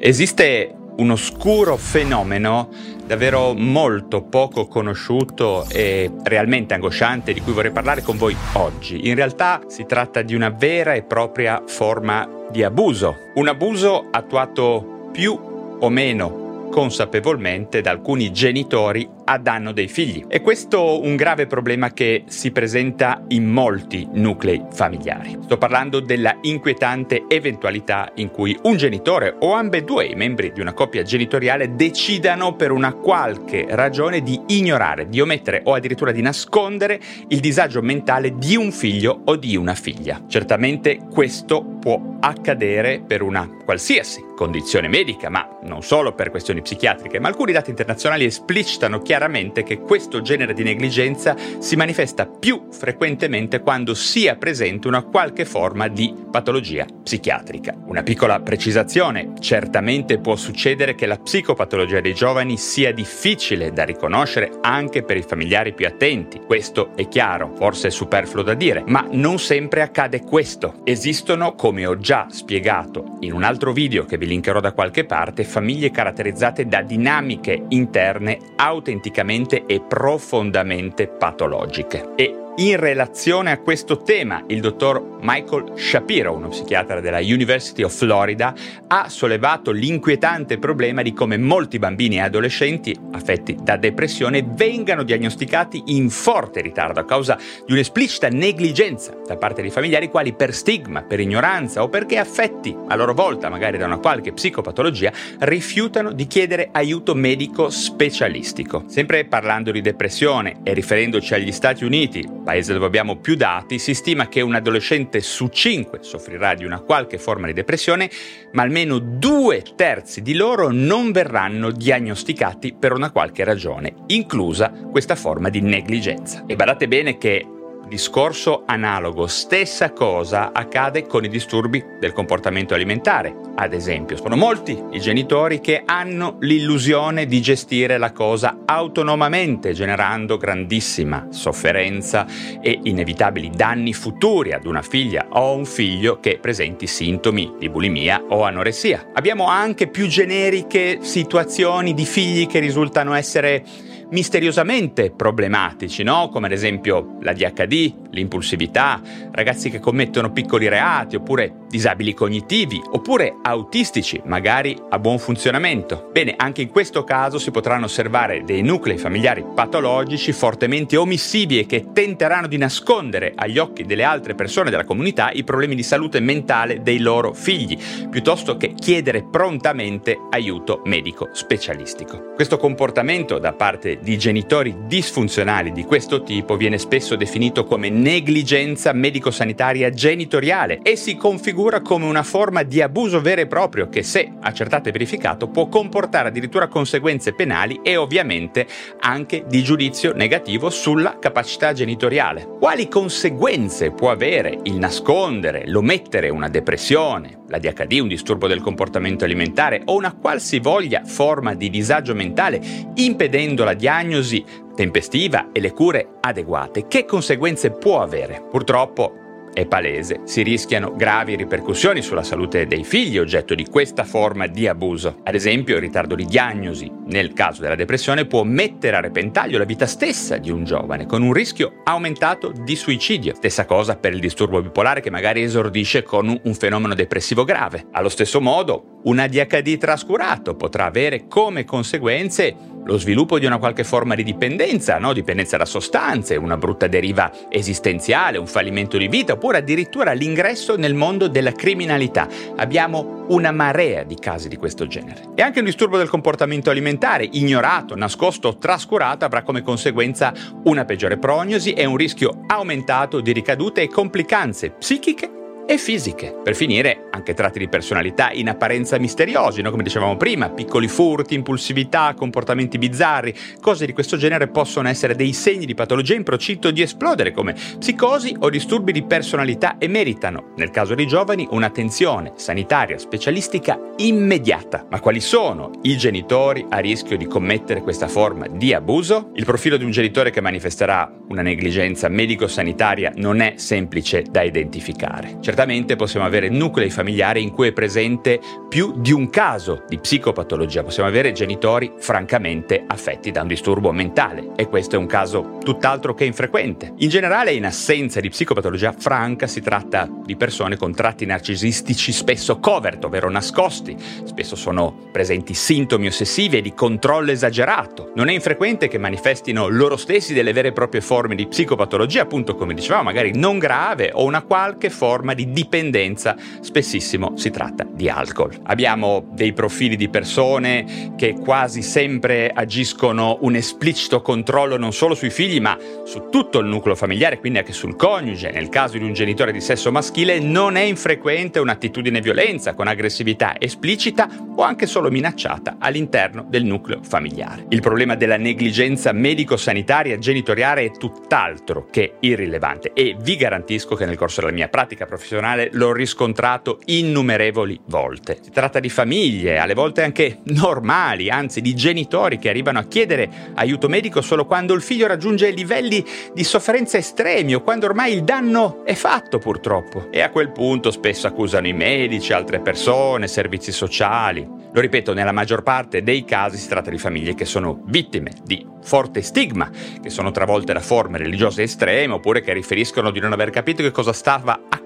Esiste un oscuro fenomeno davvero molto poco conosciuto e realmente angosciante di cui vorrei parlare con voi oggi. In realtà si tratta di una vera e propria forma di abuso, un abuso attuato più o meno consapevolmente da alcuni genitori a danno dei figli. E questo un grave problema che si presenta in molti nuclei familiari. Sto parlando della inquietante eventualità in cui un genitore o ambedue i membri di una coppia genitoriale decidano per una qualche ragione di ignorare, di omettere o addirittura di nascondere il disagio mentale di un figlio o di una figlia. Certamente questo può accadere per una qualsiasi condizione medica, ma non solo per questioni psichiatriche, ma alcuni dati internazionali esplicitano chiaramente chiaramente che questo genere di negligenza si manifesta più frequentemente quando sia presente una qualche forma di patologia psichiatrica. Una piccola precisazione, certamente può succedere che la psicopatologia dei giovani sia difficile da riconoscere anche per i familiari più attenti, questo è chiaro, forse è superfluo da dire, ma non sempre accade questo. Esistono, come ho già spiegato in un altro video che vi linkerò da qualche parte, famiglie caratterizzate da dinamiche interne autenticamente drammaticamente e profondamente patologiche. E in relazione a questo tema, il dottor Michael Shapiro, uno psichiatra della University of Florida, ha sollevato l'inquietante problema di come molti bambini e adolescenti affetti da depressione vengano diagnosticati in forte ritardo a causa di un'esplicita negligenza da parte dei familiari quali per stigma, per ignoranza o perché affetti a loro volta magari da una qualche psicopatologia rifiutano di chiedere aiuto medico specialistico. Sempre parlando di depressione e riferendoci agli Stati Uniti, paese dove abbiamo più dati, si stima che un adolescente su cinque soffrirà di una qualche forma di depressione, ma almeno due terzi di loro non verranno diagnosticati per una qualche ragione, inclusa questa forma di negligenza. E badate bene che Discorso analogo, stessa cosa accade con i disturbi del comportamento alimentare. Ad esempio, sono molti i genitori che hanno l'illusione di gestire la cosa autonomamente, generando grandissima sofferenza e inevitabili danni futuri ad una figlia o un figlio che presenti sintomi di bulimia o anoressia. Abbiamo anche più generiche situazioni di figli che risultano essere misteriosamente problematici, no? come ad esempio la DHD, l'impulsività, ragazzi che commettono piccoli reati, oppure disabili cognitivi, oppure autistici, magari a buon funzionamento. Bene, anche in questo caso si potranno osservare dei nuclei familiari patologici fortemente omissivi e che tenteranno di nascondere agli occhi delle altre persone della comunità i problemi di salute mentale dei loro figli, piuttosto che chiedere prontamente aiuto medico specialistico. Questo comportamento da parte di genitori disfunzionali di questo tipo viene spesso definito come negligenza medico-sanitaria genitoriale e si configura come una forma di abuso vero e proprio che se accertato e verificato può comportare addirittura conseguenze penali e ovviamente anche di giudizio negativo sulla capacità genitoriale. Quali conseguenze può avere il nascondere, l'omettere una depressione, la DHD, un disturbo del comportamento alimentare o una qualsivoglia forma di disagio mentale, impedendo la diagnosi tempestiva e le cure adeguate, che conseguenze può avere? Purtroppo è palese, si rischiano gravi ripercussioni sulla salute dei figli oggetto di questa forma di abuso. Ad esempio, il ritardo di diagnosi nel caso della depressione può mettere a repentaglio la vita stessa di un giovane, con un rischio aumentato di suicidio. Stessa cosa per il disturbo bipolare che magari esordisce con un fenomeno depressivo grave. Allo stesso modo, un ADHD trascurato potrà avere come conseguenze lo sviluppo di una qualche forma di dipendenza, no? dipendenza da sostanze, una brutta deriva esistenziale, un fallimento di vita, oppure addirittura l'ingresso nel mondo della criminalità. Abbiamo una marea di casi di questo genere. E anche un disturbo del comportamento alimentare, ignorato, nascosto trascurato, avrà come conseguenza una peggiore prognosi e un rischio aumentato di ricadute e complicanze psichiche e fisiche. Per finire, anche tratti di personalità in apparenza misteriosi, no? come dicevamo prima, piccoli furti, impulsività, comportamenti bizzarri, cose di questo genere possono essere dei segni di patologia in procinto di esplodere come psicosi o disturbi di personalità e meritano, nel caso dei giovani, un'attenzione sanitaria specialistica immediata. Ma quali sono i genitori a rischio di commettere questa forma di abuso? Il profilo di un genitore che manifesterà una negligenza medico-sanitaria non è semplice da identificare. Certamente Certamente possiamo avere nuclei familiari in cui è presente più di un caso di psicopatologia, possiamo avere genitori francamente affetti da un disturbo mentale e questo è un caso tutt'altro che infrequente. In generale, in assenza di psicopatologia franca, si tratta di persone con tratti narcisistici spesso covert, ovvero nascosti, spesso sono presenti sintomi ossessivi e di controllo esagerato. Non è infrequente che manifestino loro stessi delle vere e proprie forme di psicopatologia, appunto come dicevamo, magari non grave o una qualche forma di dipendenza, spessissimo si tratta di alcol. Abbiamo dei profili di persone che quasi sempre agiscono un esplicito controllo non solo sui figli ma su tutto il nucleo familiare, quindi anche sul coniuge. Nel caso di un genitore di sesso maschile non è infrequente un'attitudine violenza con aggressività esplicita o anche solo minacciata all'interno del nucleo familiare. Il problema della negligenza medico-sanitaria genitoriale è tutt'altro che irrilevante e vi garantisco che nel corso della mia pratica professionale l'ho riscontrato innumerevoli volte. Si tratta di famiglie, alle volte anche normali, anzi di genitori che arrivano a chiedere aiuto medico solo quando il figlio raggiunge livelli di sofferenza estremi o quando ormai il danno è fatto purtroppo. E a quel punto spesso accusano i medici, altre persone, servizi sociali. Lo ripeto, nella maggior parte dei casi si tratta di famiglie che sono vittime di forte stigma, che sono travolte da forme religiose estreme oppure che riferiscono di non aver capito che cosa stava accadendo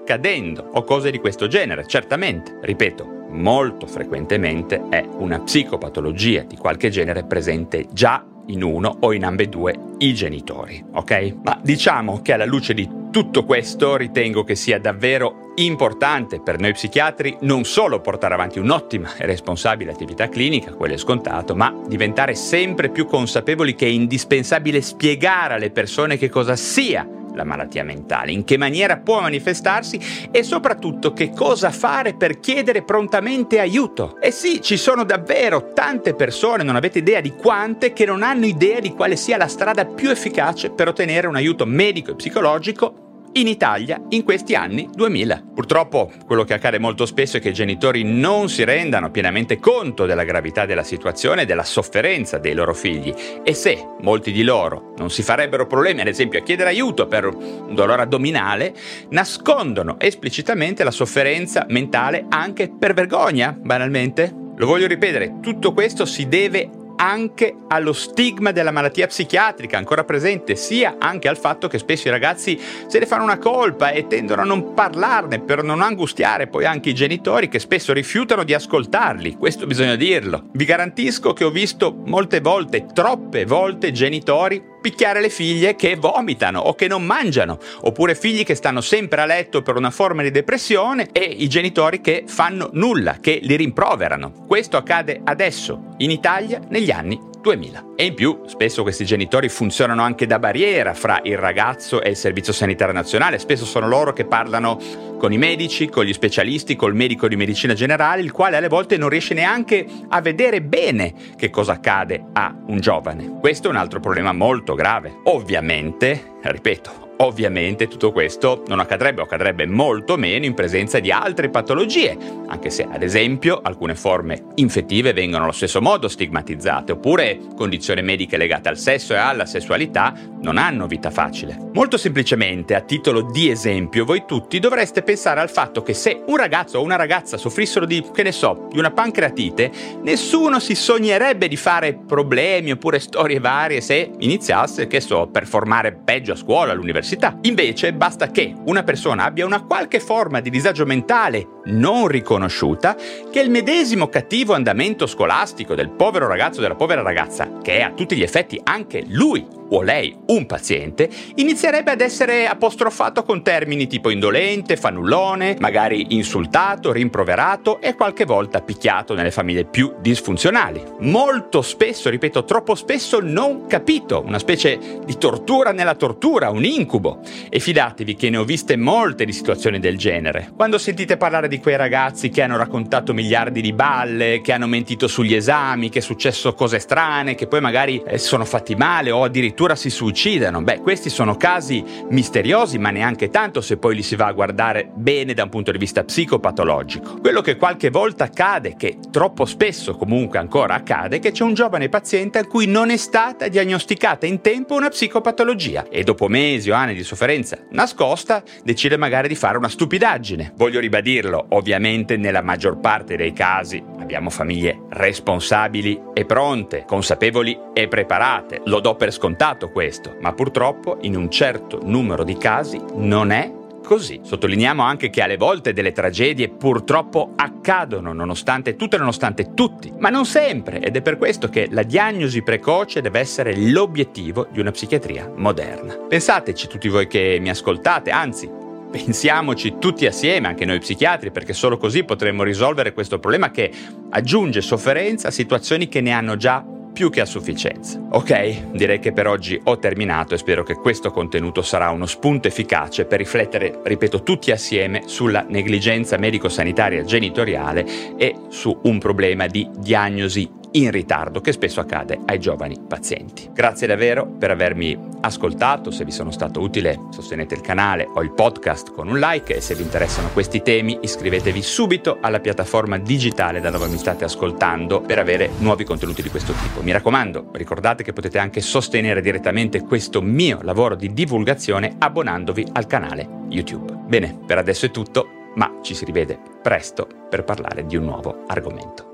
o cose di questo genere. Certamente, ripeto, molto frequentemente è una psicopatologia di qualche genere presente già in uno o in ambedue i genitori, ok? Ma diciamo che alla luce di tutto questo ritengo che sia davvero importante per noi psichiatri non solo portare avanti un'ottima e responsabile attività clinica, quello è scontato, ma diventare sempre più consapevoli che è indispensabile spiegare alle persone che cosa sia la malattia mentale, in che maniera può manifestarsi e soprattutto che cosa fare per chiedere prontamente aiuto. E sì, ci sono davvero tante persone, non avete idea di quante, che non hanno idea di quale sia la strada più efficace per ottenere un aiuto medico e psicologico in Italia in questi anni 2000. Purtroppo quello che accade molto spesso è che i genitori non si rendano pienamente conto della gravità della situazione e della sofferenza dei loro figli e se molti di loro non si farebbero problemi ad esempio a chiedere aiuto per un dolore addominale, nascondono esplicitamente la sofferenza mentale anche per vergogna, banalmente. Lo voglio ripetere, tutto questo si deve anche allo stigma della malattia psichiatrica ancora presente, sia anche al fatto che spesso i ragazzi se ne fanno una colpa e tendono a non parlarne per non angustiare poi anche i genitori che spesso rifiutano di ascoltarli, questo bisogna dirlo. Vi garantisco che ho visto molte volte, troppe volte, genitori picchiare le figlie che vomitano o che non mangiano, oppure figli che stanno sempre a letto per una forma di depressione e i genitori che fanno nulla, che li rimproverano. Questo accade adesso in Italia negli anni 2000. E in più, spesso questi genitori funzionano anche da barriera fra il ragazzo e il Servizio Sanitario Nazionale, spesso sono loro che parlano con i medici, con gli specialisti, col medico di medicina generale, il quale alle volte non riesce neanche a vedere bene che cosa accade a un giovane. Questo è un altro problema molto grave. Ovviamente, ripeto, Ovviamente tutto questo non accadrebbe o accadrebbe molto meno in presenza di altre patologie, anche se ad esempio alcune forme infettive vengono allo stesso modo stigmatizzate, oppure condizioni mediche legate al sesso e alla sessualità non hanno vita facile. Molto semplicemente, a titolo di esempio, voi tutti dovreste pensare al fatto che se un ragazzo o una ragazza soffrissero di, che ne so, di una pancreatite, nessuno si sognerebbe di fare problemi oppure storie varie se iniziasse, che so, per formare peggio a scuola, all'università all'università. Invece basta che una persona abbia una qualche forma di disagio mentale non riconosciuta, che il medesimo cattivo andamento scolastico del povero ragazzo o della povera ragazza, che è a tutti gli effetti anche lui o lei un paziente, inizierebbe ad essere apostrofato con termini tipo indolente, fannullone, magari insultato, rimproverato e qualche volta picchiato nelle famiglie più disfunzionali. Molto spesso, ripeto, troppo spesso non capito, una specie di tortura nella tortura, un incubo. E fidatevi che ne ho viste molte di situazioni del genere. Quando sentite parlare di quei ragazzi che hanno raccontato miliardi di balle, che hanno mentito sugli esami, che è successo cose strane, che poi magari eh, sono fatti male o addirittura addirittura si suicidano. Beh, questi sono casi misteriosi, ma neanche tanto se poi li si va a guardare bene da un punto di vista psicopatologico. Quello che qualche volta accade, che troppo spesso comunque ancora accade, è che c'è un giovane paziente a cui non è stata diagnosticata in tempo una psicopatologia e dopo mesi o anni di sofferenza nascosta decide magari di fare una stupidaggine. Voglio ribadirlo, ovviamente nella maggior parte dei casi abbiamo famiglie responsabili e pronte, consapevoli e preparate. Lo do per scontato questo, ma purtroppo in un certo numero di casi non è così. Sottolineiamo anche che alle volte delle tragedie purtroppo accadono nonostante tutto e nonostante tutti, ma non sempre ed è per questo che la diagnosi precoce deve essere l'obiettivo di una psichiatria moderna. Pensateci tutti voi che mi ascoltate, anzi pensiamoci tutti assieme, anche noi psichiatri, perché solo così potremmo risolvere questo problema che aggiunge sofferenza a situazioni che ne hanno già più che a sufficienza. Ok, direi che per oggi ho terminato e spero che questo contenuto sarà uno spunto efficace per riflettere, ripeto, tutti assieme sulla negligenza medico-sanitaria genitoriale e su un problema di diagnosi in ritardo che spesso accade ai giovani pazienti. Grazie davvero per avermi ascoltato, se vi sono stato utile sostenete il canale o il podcast con un like e se vi interessano questi temi iscrivetevi subito alla piattaforma digitale da dove mi state ascoltando per avere nuovi contenuti di questo tipo. Mi raccomando, ricordate che potete anche sostenere direttamente questo mio lavoro di divulgazione abbonandovi al canale YouTube. Bene, per adesso è tutto, ma ci si rivede presto per parlare di un nuovo argomento.